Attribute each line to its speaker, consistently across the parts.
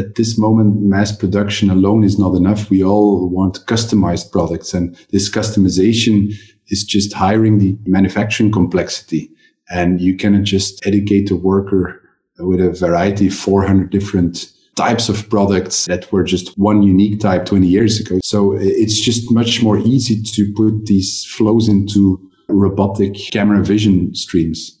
Speaker 1: at this moment, mass production alone is not enough. We all want customized products and this customization is just hiring the manufacturing complexity. And you cannot just educate a worker with a variety of 400 different types of products that were just one unique type 20 years ago. So it's just much more easy to put these flows into robotic camera vision streams.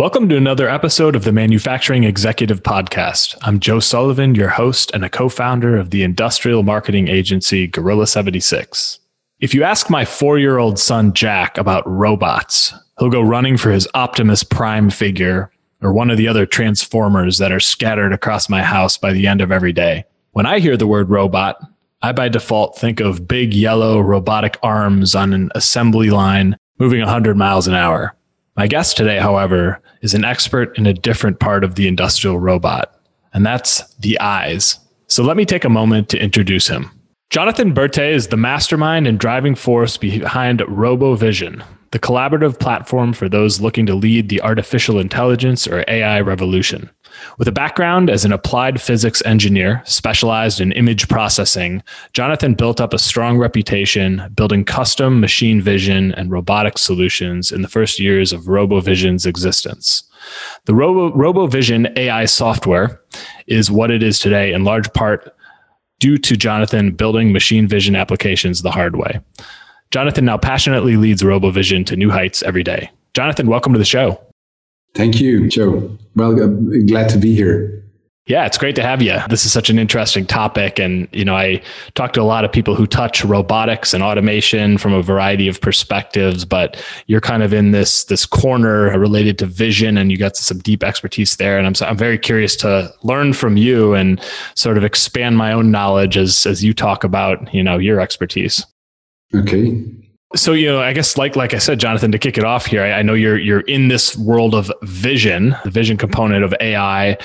Speaker 2: Welcome to another episode of the Manufacturing Executive Podcast. I'm Joe Sullivan, your host and a co founder of the industrial marketing agency Gorilla 76. If you ask my four year old son Jack about robots, he'll go running for his Optimus Prime figure or one of the other transformers that are scattered across my house by the end of every day. When I hear the word robot, I by default think of big yellow robotic arms on an assembly line moving 100 miles an hour. My guest today, however, is an expert in a different part of the industrial robot, and that's the eyes. So let me take a moment to introduce him. Jonathan Berte is the mastermind and driving force behind RoboVision, the collaborative platform for those looking to lead the artificial intelligence or AI revolution. With a background as an applied physics engineer specialized in image processing, Jonathan built up a strong reputation building custom machine vision and robotic solutions in the first years of RoboVision's existence. The Robo, RoboVision AI software is what it is today in large part due to Jonathan building machine vision applications the hard way. Jonathan now passionately leads RoboVision to new heights every day. Jonathan, welcome to the show.
Speaker 1: Thank you, Joe. Well, I'm glad to be here.
Speaker 2: Yeah, it's great to have you. This is such an interesting topic. And, you know, I talk to a lot of people who touch robotics and automation from a variety of perspectives, but you're kind of in this, this corner related to vision and you got some deep expertise there. And I'm, I'm very curious to learn from you and sort of expand my own knowledge as, as you talk about, you know, your expertise.
Speaker 1: Okay.
Speaker 2: So you know, I guess like like I said, Jonathan, to kick it off here, I, I, know you're you're in this world of vision, the vision component of AI,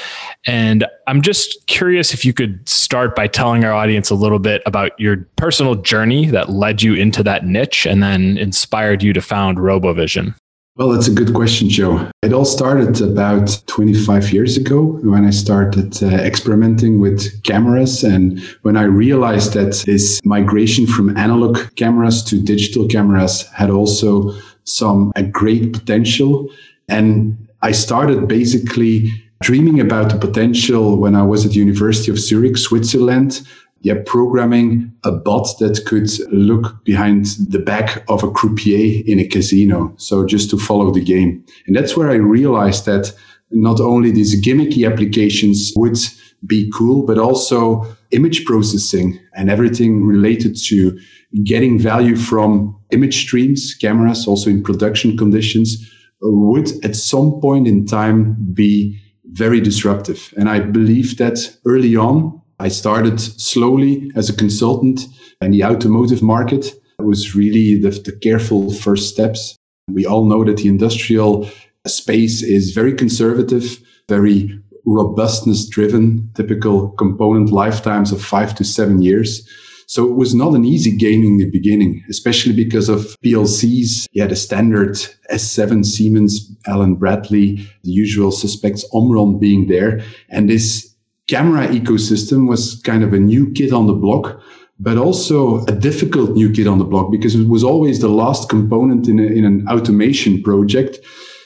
Speaker 2: and I'm just curious if you could start by telling our audience a little bit about your personal journey that led you into that niche and then inspired you to found RoboVision.
Speaker 1: Well, that's a good question, Joe. It all started about 25 years ago when I started uh, experimenting with cameras. And when I realized that this migration from analog cameras to digital cameras had also some a great potential. And I started basically dreaming about the potential when I was at the University of Zurich, Switzerland, yeah, programming a bot that could look behind the back of a croupier in a casino. So just to follow the game. And that's where I realized that not only these gimmicky applications would be cool, but also image processing and everything related to getting value from image streams, cameras, also in production conditions would at some point in time be very disruptive. And I believe that early on, I started slowly as a consultant in the automotive market. It was really the, the careful first steps. We all know that the industrial space is very conservative, very robustness driven, typical component lifetimes of five to seven years. So it was not an easy game in the beginning, especially because of PLCs. Had a standard S7 Siemens, Allen Bradley, the usual suspects, Omron being there. And this camera ecosystem was kind of a new kid on the block, but also a difficult new kid on the block because it was always the last component in, a, in an automation project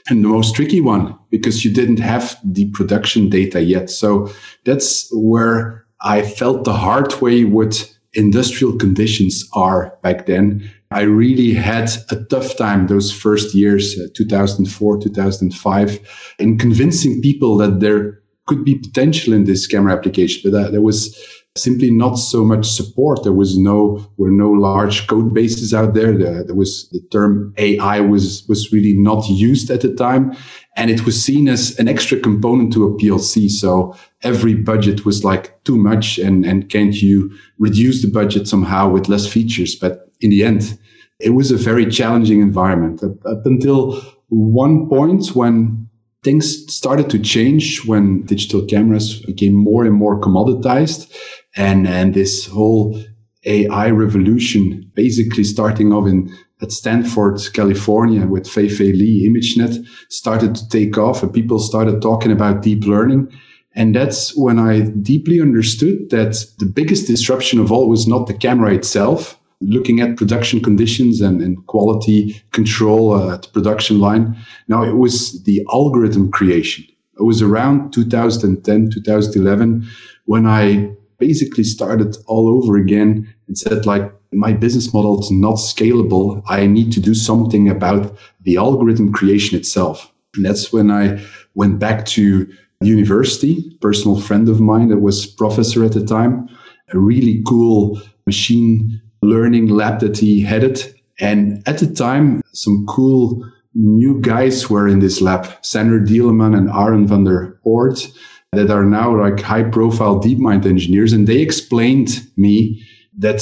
Speaker 1: and the most tricky one because you didn't have the production data yet. So that's where I felt the hard way what industrial conditions are back then. I really had a tough time those first years, uh, 2004, 2005, in convincing people that there could be potential in this camera application, but uh, there was simply not so much support. There was no, were no large code bases out there. There, was the term AI was, was really not used at the time. And it was seen as an extra component to a PLC. So every budget was like too much. And, and can't you reduce the budget somehow with less features? But in the end, it was a very challenging environment up, up until one point when things started to change when digital cameras became more and more commoditized and, and this whole AI revolution basically starting off in at Stanford, California with Fei Fei Li ImageNet started to take off and people started talking about deep learning. And that's when I deeply understood that the biggest disruption of all was not the camera itself, looking at production conditions and, and quality control uh, at the production line. Now it was the algorithm creation. It was around 2010, 2011 when I basically started all over again and said like, my business model is not scalable. I need to do something about the algorithm creation itself. And that's when I went back to university, personal friend of mine that was professor at the time, a really cool machine learning lab that he headed. And at the time, some cool new guys were in this lab, Sander Dieleman and Aäron van den Oord, that are now like high profile DeepMind engineers. And they explained me that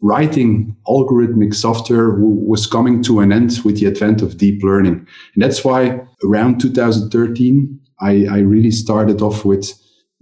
Speaker 1: writing algorithmic software was coming to an end with the advent of deep learning. And that's why around 2013, I, I really started off with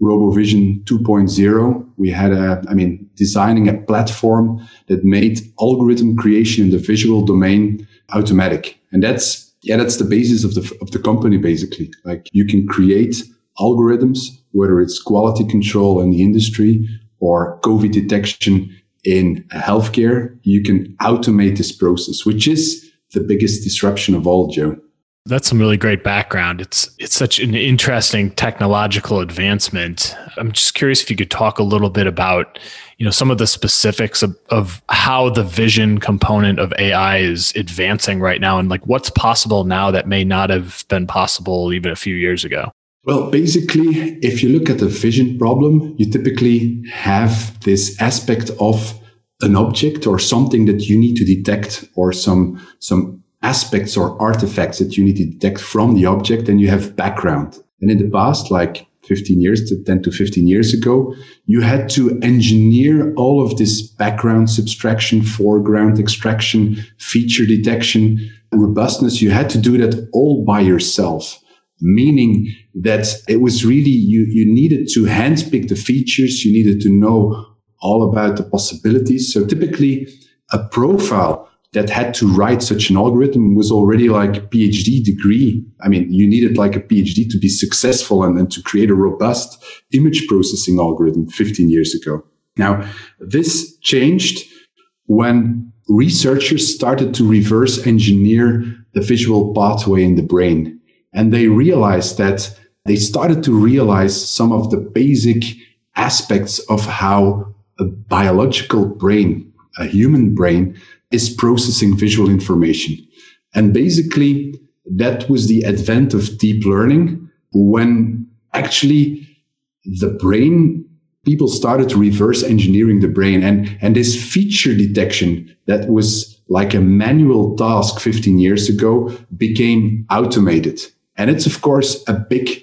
Speaker 1: RoboVision 2.0. We had a, I mean, designing a platform that made algorithm creation in the visual domain automatic. And that's, yeah, that's the basis of the, of the company, basically. Like you can create algorithms, whether it's quality control in the industry or COVID detection in healthcare. You can automate this process, which is the biggest disruption of all, Joe.
Speaker 2: That's some really great background. It's it's such an interesting technological advancement. I'm just curious if you could talk a little bit about, you know, some of the specifics of, of how the vision component of AI is advancing right now and like what's possible now that may not have been possible even a few years ago.
Speaker 1: Well, basically, if you look at the vision problem, you typically have this aspect of an object or something that you need to detect or some some aspects or artifacts that you need to detect from the object and you have background. And in the past, like 15 years to 10 to 15 years ago, you had to engineer all of this background subtraction, foreground extraction, feature detection, robustness. You had to do that all by yourself, meaning that it was really, you, you needed to handpick the features. You needed to know all about the possibilities. So typically a profile that had to write such an algorithm was already like a PhD degree. I mean, you needed like a PhD to be successful and, and to create a robust image processing algorithm 15 years ago. Now, this changed when researchers started to reverse engineer the visual pathway in the brain. And they realized that they started to realize some of the basic aspects of how a biological brain, a human brain, is processing visual information. And basically, that was the advent of deep learning when actually the brain, people started reverse engineering the brain and, and this feature detection that was like a manual task 15 years ago became automated. And it's, of course, a big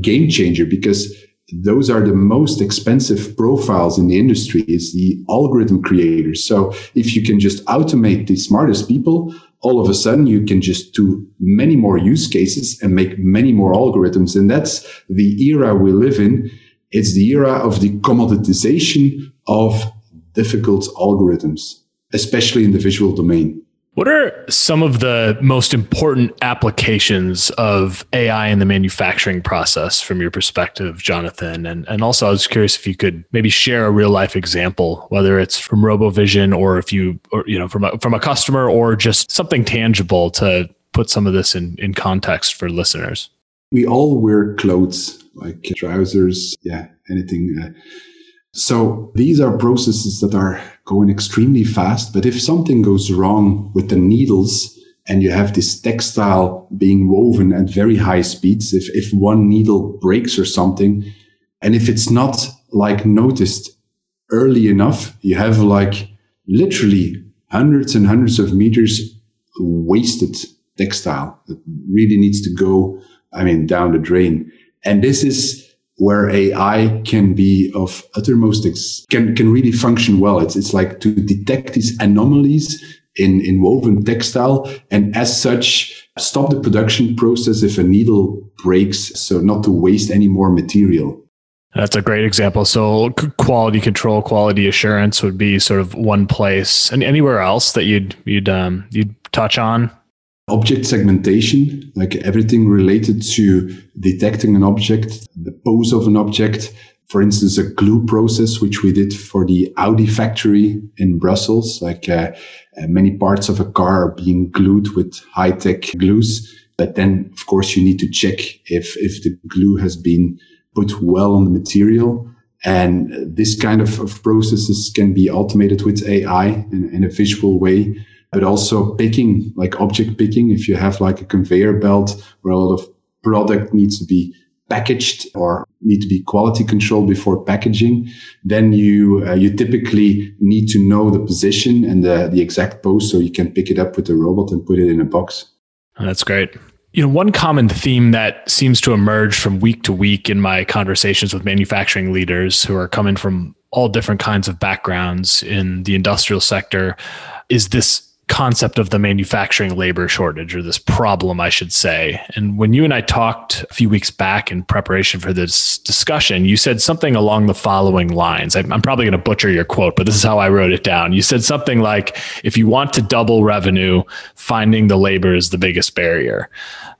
Speaker 1: game changer because those are the most expensive profiles in the industry is the algorithm creators. So if you can just automate the smartest people, all of a sudden you can just do many more use cases and make many more algorithms. And that's the era we live in. It's the era of the commoditization of difficult algorithms, especially in the visual domain.
Speaker 2: What are some of the most important applications of AI in the manufacturing process from your perspective, Jonathan? And, and also, I was curious if you could maybe share a real life example, whether it's from RoboVision or if you, or, you know, from a, from a customer or just something tangible to put some of this in, in context for listeners.
Speaker 1: We all wear clothes like trousers, yeah, anything. Uh, so these are processes that are going extremely fast. But if something goes wrong with the needles and you have this textile being woven at very high speeds, if, if one needle breaks or something, and if it's not like noticed early enough, you have like literally hundreds and hundreds of meters wasted textile that really needs to go, I mean, down the drain. And this is where AI can be of uttermost, ex- can, can really function well. It's, it's like to detect these anomalies in, in woven textile and as such stop the production process if a needle breaks. So not to waste any more material.
Speaker 2: That's a great example. So quality control, quality assurance would be sort of one place. And anywhere else that you'd you'd um, you'd touch on?
Speaker 1: Object segmentation, like everything related to detecting an object, the pose of an object. For instance, a glue process, which we did for the Audi factory in Brussels, like uh, uh, many parts of a car are being glued with high tech glues. But then, of course, you need to check if, if the glue has been put well on the material. And this kind of, of processes can be automated with AI in, in, a visual way, but also picking, like object picking. If you have like a conveyor belt where a lot of product needs to be packaged or need to be quality controlled before packaging, then you uh, you typically need to know the position and the, the exact pose so you can pick it up with a robot and put it in a box.
Speaker 2: That's great you know, one common theme that seems to emerge from week to week in my conversations with manufacturing leaders who are coming from all different kinds of backgrounds in the industrial sector is this concept of the manufacturing labor shortage or this problem, I should say. And when you and I talked a few weeks back in preparation for this discussion, you said something along the following lines. I'm probably going to butcher your quote, but this is how I wrote it down. You said something like, if you want to double revenue, finding the labor is the biggest barrier.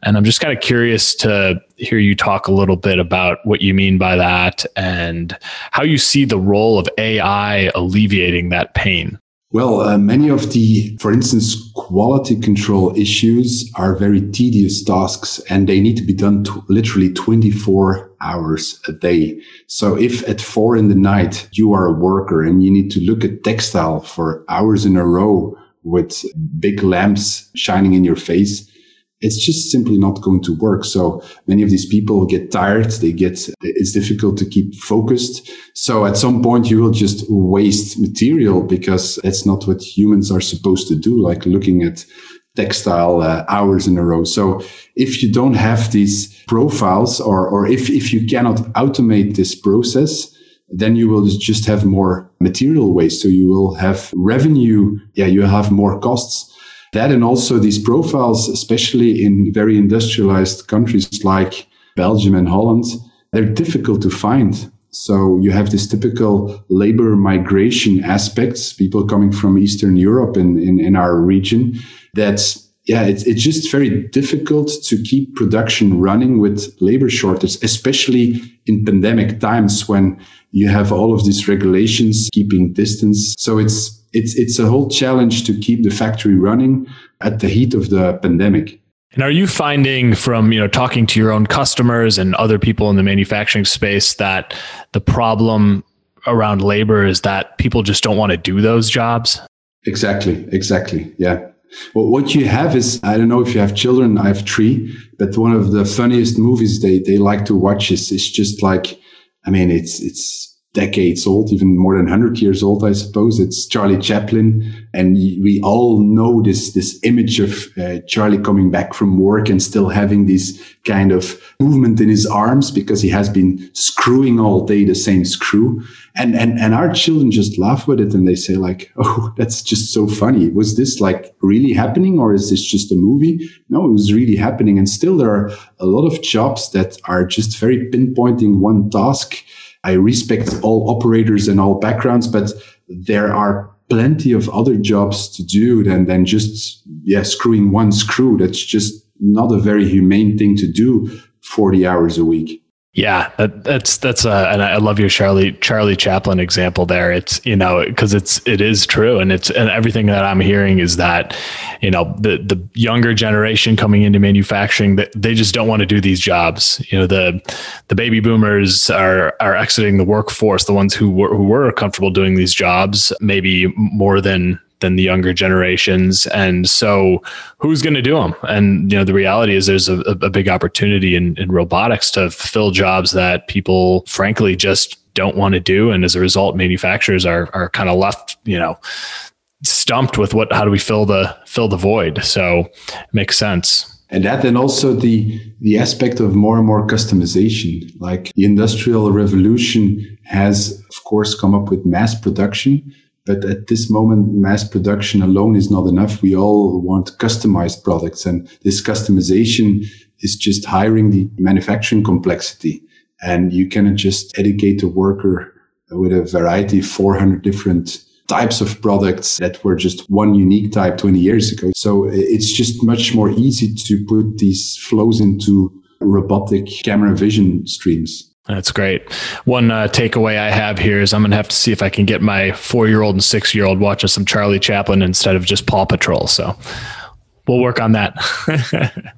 Speaker 2: And I'm just kind of curious to hear you talk a little bit about what you mean by that and how you see the role of AI alleviating that pain.
Speaker 1: Well, uh, many of the, for instance, quality control issues are very tedious tasks and they need to be done t- literally 24 hours a day. So if at four in the night you are a worker and you need to look at textile for hours in a row with big lamps shining in your face, it's just simply not going to work. So many of these people get tired. They get, it's difficult to keep focused. So at some point you will just waste material because that's not what humans are supposed to do, like looking at textile uh, hours in a row. So if you don't have these profiles or, or if, if you cannot automate this process, then you will just have more material waste. So you will have revenue. Yeah, you have more costs that and also these profiles, especially in very industrialized countries like Belgium and Holland, they're difficult to find. So you have this typical labor migration aspects, people coming from Eastern Europe in, in, in our region. That's, yeah, it's, it's just very difficult to keep production running with labor shortage, especially in pandemic times when you have all of these regulations keeping distance. So it's, it's it's a whole challenge to keep the factory running at the heat of the pandemic.
Speaker 2: And are you finding from you know talking to your own customers and other people in the manufacturing space that the problem around labor is that people just don't want to do those jobs?
Speaker 1: Exactly, exactly. Yeah. Well, what you have is I don't know if you have children. I have three, but one of the funniest movies they they like to watch is is just like I mean it's it's decades old, even more than 100 years old, I suppose. It's Charlie Chaplin. And we all know this, this image of uh, Charlie coming back from work and still having this kind of movement in his arms because he has been screwing all day the same screw. And, and, and our children just laugh with it and they say like, Oh, that's just so funny. Was this like really happening or is this just a movie? No, it was really happening. And still there are a lot of jobs that are just very pinpointing one task I respect all operators and all backgrounds, but there are plenty of other jobs to do than, than just, yeah, screwing one screw. That's just not a very humane thing to do 40 hours a week.
Speaker 2: Yeah, that, that's that's uh, and I love your Charlie Charlie Chaplin example there. It's you know because it's it is true, and it's and everything that I'm hearing is that you know the the younger generation coming into manufacturing that they just don't want to do these jobs. You know the the baby boomers are are exiting the workforce. The ones who were who were comfortable doing these jobs, maybe more than than the younger generations. And so who's going to do them? And, you know, the reality is there's a, a big opportunity in, in robotics to fill jobs that people frankly just don't want to do. And as a result, manufacturers are, are kind of left, you know, stumped with what, how do we fill the, fill the void? So it makes sense.
Speaker 1: And that and also the the aspect of more and more customization. Like the industrial revolution has of course come up with mass production, but at this moment mass production alone is not enough. We all want customized products and this customization is just hiring the manufacturing complexity. And you cannot just educate a worker with a variety of 400 different types of products that were just one unique type 20 years ago. So it's just much more easy to put these flows into robotic camera vision streams.
Speaker 2: That's great. One uh, takeaway I have here is I'm going to have to see if I can get my four year old and six year old watching some Charlie Chaplin instead of just Paw Patrol. So we'll work on that.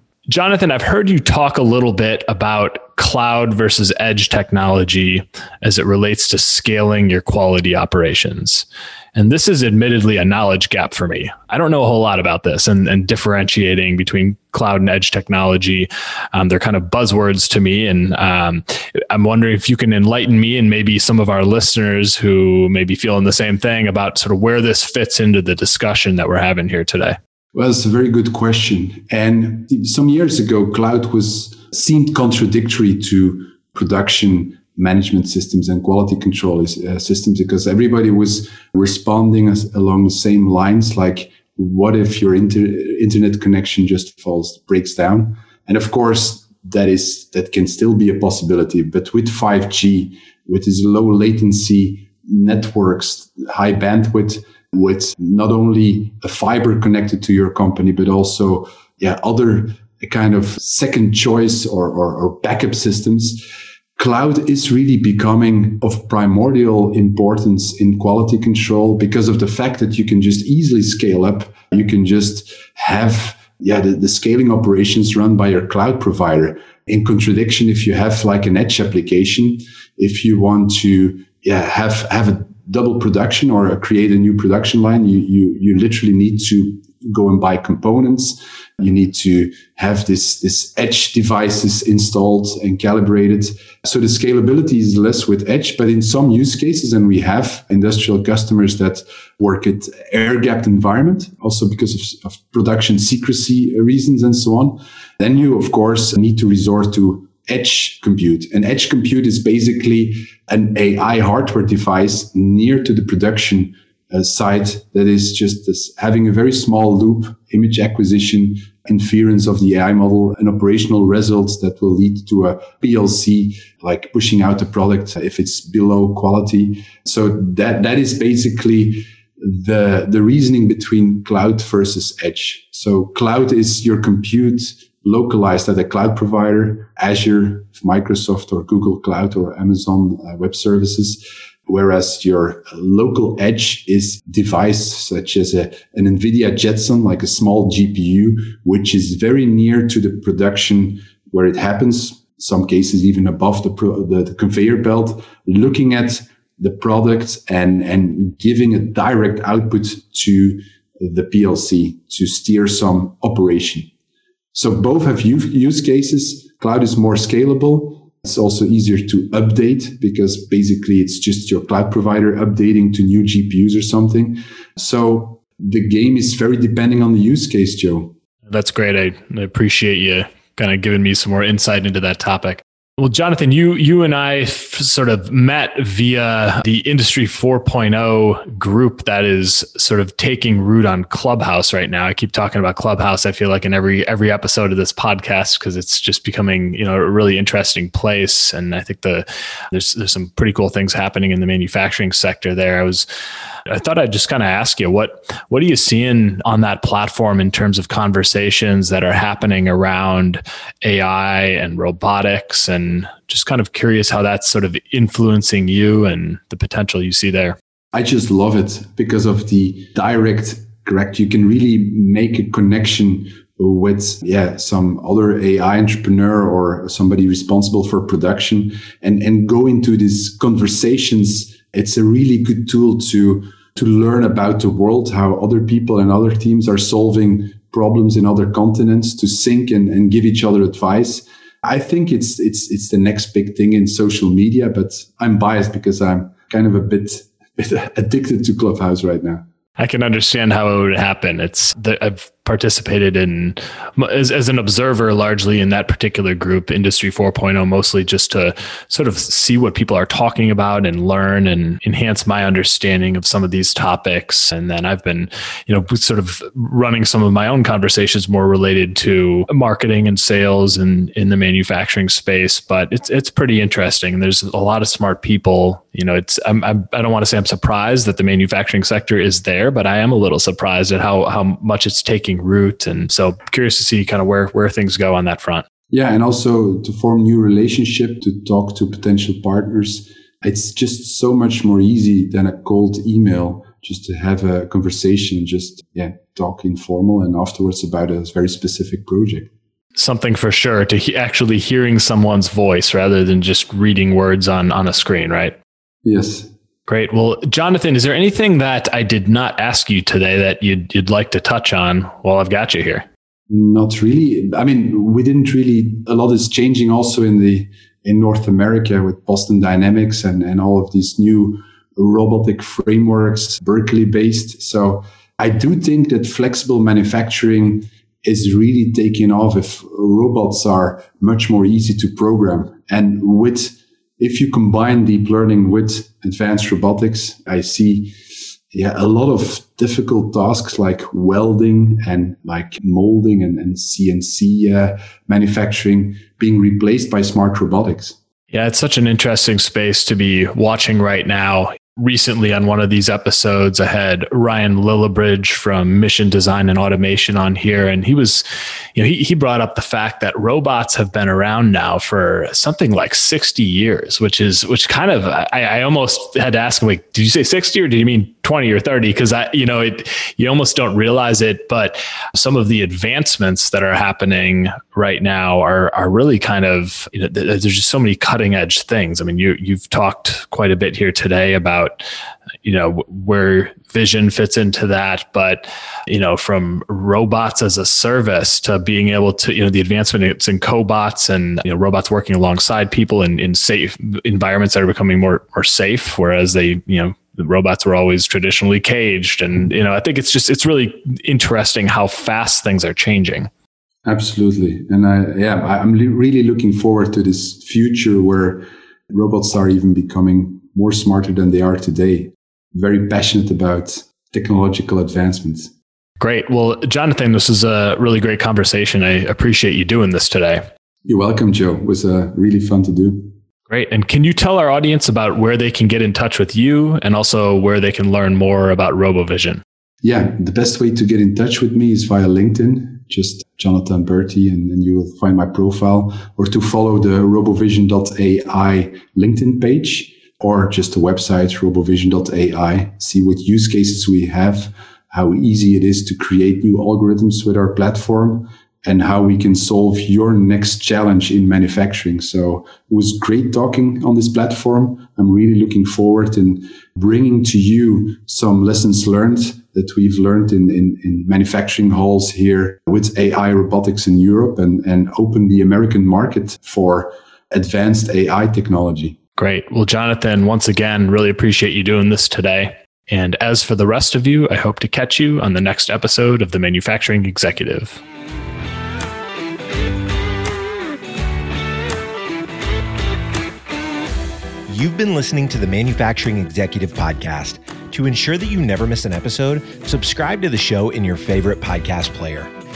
Speaker 2: Jonathan, I've heard you talk a little bit about cloud versus edge technology as it relates to scaling your quality operations. And this is admittedly a knowledge gap for me. I don't know a whole lot about this and, and differentiating between cloud and edge technology. Um, they're kind of buzzwords to me. And um, I'm wondering if you can enlighten me and maybe some of our listeners who may be feeling the same thing about sort of where this fits into the discussion that we're having here today.
Speaker 1: Well, it's a very good question. And some years ago, cloud was seemed contradictory to production management systems and quality control uh, systems because everybody was responding as, along the same lines like what if your inter- internet connection just falls breaks down? And of course that is that can still be a possibility but with 5g with these low latency networks high bandwidth with not only a fiber connected to your company but also yeah other kind of second choice or, or, or backup systems cloud is really becoming of primordial importance in quality control because of the fact that you can just easily scale up. You can just have yeah, the, the scaling operations run by your cloud provider. In contradiction, if you have like an edge application, if you want to yeah, have have a double production or create a new production line, you you you literally need to go and buy components. You need to have this, this edge devices installed and calibrated. So the scalability is less with edge, but in some use cases, and we have industrial customers that work at air gapped environment, also because of, of production secrecy reasons and so on. Then you, of course, need to resort to edge compute. And edge compute is basically an AI hardware device near to the production a site that is just this, having a very small loop image acquisition inference of the AI model and operational results that will lead to a PLC, like pushing out the product if it's below quality. So that, that is basically the, the reasoning between cloud versus edge. So cloud is your compute localized at a cloud provider, Azure, Microsoft or Google Cloud or Amazon uh, Web Services Whereas your local edge is device such as a, an NVIDIA Jetson, like a small GPU, which is very near to the production where it happens. Some cases even above the, the, the conveyor belt, looking at the product and, and giving a direct output to the PLC to steer some operation. So both have use cases. Cloud is more scalable it's also easier to update because basically it's just your cloud provider updating to new GPUs or something. So the game is very depending on the use case, Joe.
Speaker 2: That's great. I, I appreciate you kind of giving me some more insight into that topic. Well, Jonathan, you you and I f- sort of met via the Industry 4.0 group that is sort of taking root on Clubhouse right now. I keep talking about Clubhouse. I feel like in every every episode of this podcast because it's just becoming you know a really interesting place, and I think the there's there's some pretty cool things happening in the manufacturing sector there. I was I thought I'd just kind of ask you what what are you seeing on that platform in terms of conversations that are happening around AI and robotics and just kind of curious how that's sort of influencing you and the potential you see there.
Speaker 1: I just love it because of the direct correct you can really make a connection with yeah some other AI entrepreneur or somebody responsible for production and and go into these conversations it's a really good tool to to learn about the world, how other people and other teams are solving problems in other continents, to sync and, and give each other advice. I think it's it's it's the next big thing in social media, but I'm biased because I'm kind of a bit, bit addicted to Clubhouse right now.
Speaker 2: I can understand how it would happen. It's the, I've participated in as, as an observer largely in that particular group industry 4.0 mostly just to sort of see what people are talking about and learn and enhance my understanding of some of these topics. And then i've been you know sort of running some of my own conversations more related to marketing and sales and in the manufacturing space but it's it's pretty interesting. There's a lot of smart people. You know it's I'm, I'm i don't want to say i'm surprised that the manufacturing sector is there but i am a little surprised at how how much it's taking taking root. And so curious to see kind of where, where things go on that front.
Speaker 1: Yeah. And also to form new relationship, to talk to potential partners. It's just so much more easy than a cold email just to have a conversation, just yeah, talk informal and afterwards about a very specific project
Speaker 2: something for sure to he- actually hearing someone's voice rather than just reading words on on a screen right
Speaker 1: yes
Speaker 2: Great. Well, Jonathan, is there anything that I did not ask you today that you'd, you'd like to touch on while I've got you here?
Speaker 1: Not really. I mean, we didn't really, a lot is changing also in the, in North America with Boston Dynamics and, and all of these new robotic frameworks, Berkeley based. So I do think that flexible manufacturing is really taking off if robots are much more easy to program and with if you combine deep learning with advanced robotics, I see yeah, a lot of difficult tasks like welding and like molding and, and CNC uh, manufacturing being replaced by smart robotics.
Speaker 2: Yeah, it's such an interesting space to be watching right now recently on one of these episodes i had ryan lillibridge from mission design and automation on here and he was you know he, he brought up the fact that robots have been around now for something like 60 years which is which kind of i, I almost had to ask him like did you say 60 or did you mean 20 or 30 because i you know it you almost don't realize it but some of the advancements that are happening right now are are really kind of you know there's just so many cutting edge things. I mean you you've talked quite a bit here today about about you know where vision fits into that. But you know from robots as a service to being able to you know the advancement it's in cobots and you know robots working alongside people in, in safe environments that are becoming more more safe whereas they you know the robots were always traditionally caged. And you know i think it's just it's really interesting how fast things are changing.
Speaker 1: Absolutely. And i yeah i'm really looking forward to this future where robots are even becoming more smarter than they are today. Very passionate about technological advancements.
Speaker 2: Great. Well, Jonathan, this is a really great conversation. I appreciate you doing this today.
Speaker 1: You're welcome, Joe. It was uh, really fun to do.
Speaker 2: Great. And can you tell our audience about where they can get in touch with you and also where they can learn more about RoboVision?
Speaker 1: Yeah, the best way to get in touch with me is via LinkedIn, just Jonathan Berte, and then you will find my profile, or to follow the robovision.ai LinkedIn page or just the website robovision.ai, see what use cases we have, how easy it is to create new algorithms with our platform, and how we can solve your next challenge in manufacturing. So it was great talking on this platform. I'm really looking forward in bringing to you some lessons learned that we've learned in, in, in manufacturing halls here with AI robotics in Europe and, and open the American market for advanced AI technology.
Speaker 2: Great. Well, Jonathan, once again, really appreciate you doing this today. And as for the rest of you, I hope to catch you on the next episode of The Manufacturing Executive.
Speaker 3: You've been listening to the Manufacturing Executive Podcast. To ensure that you never miss an episode, subscribe to the show in your favorite podcast player.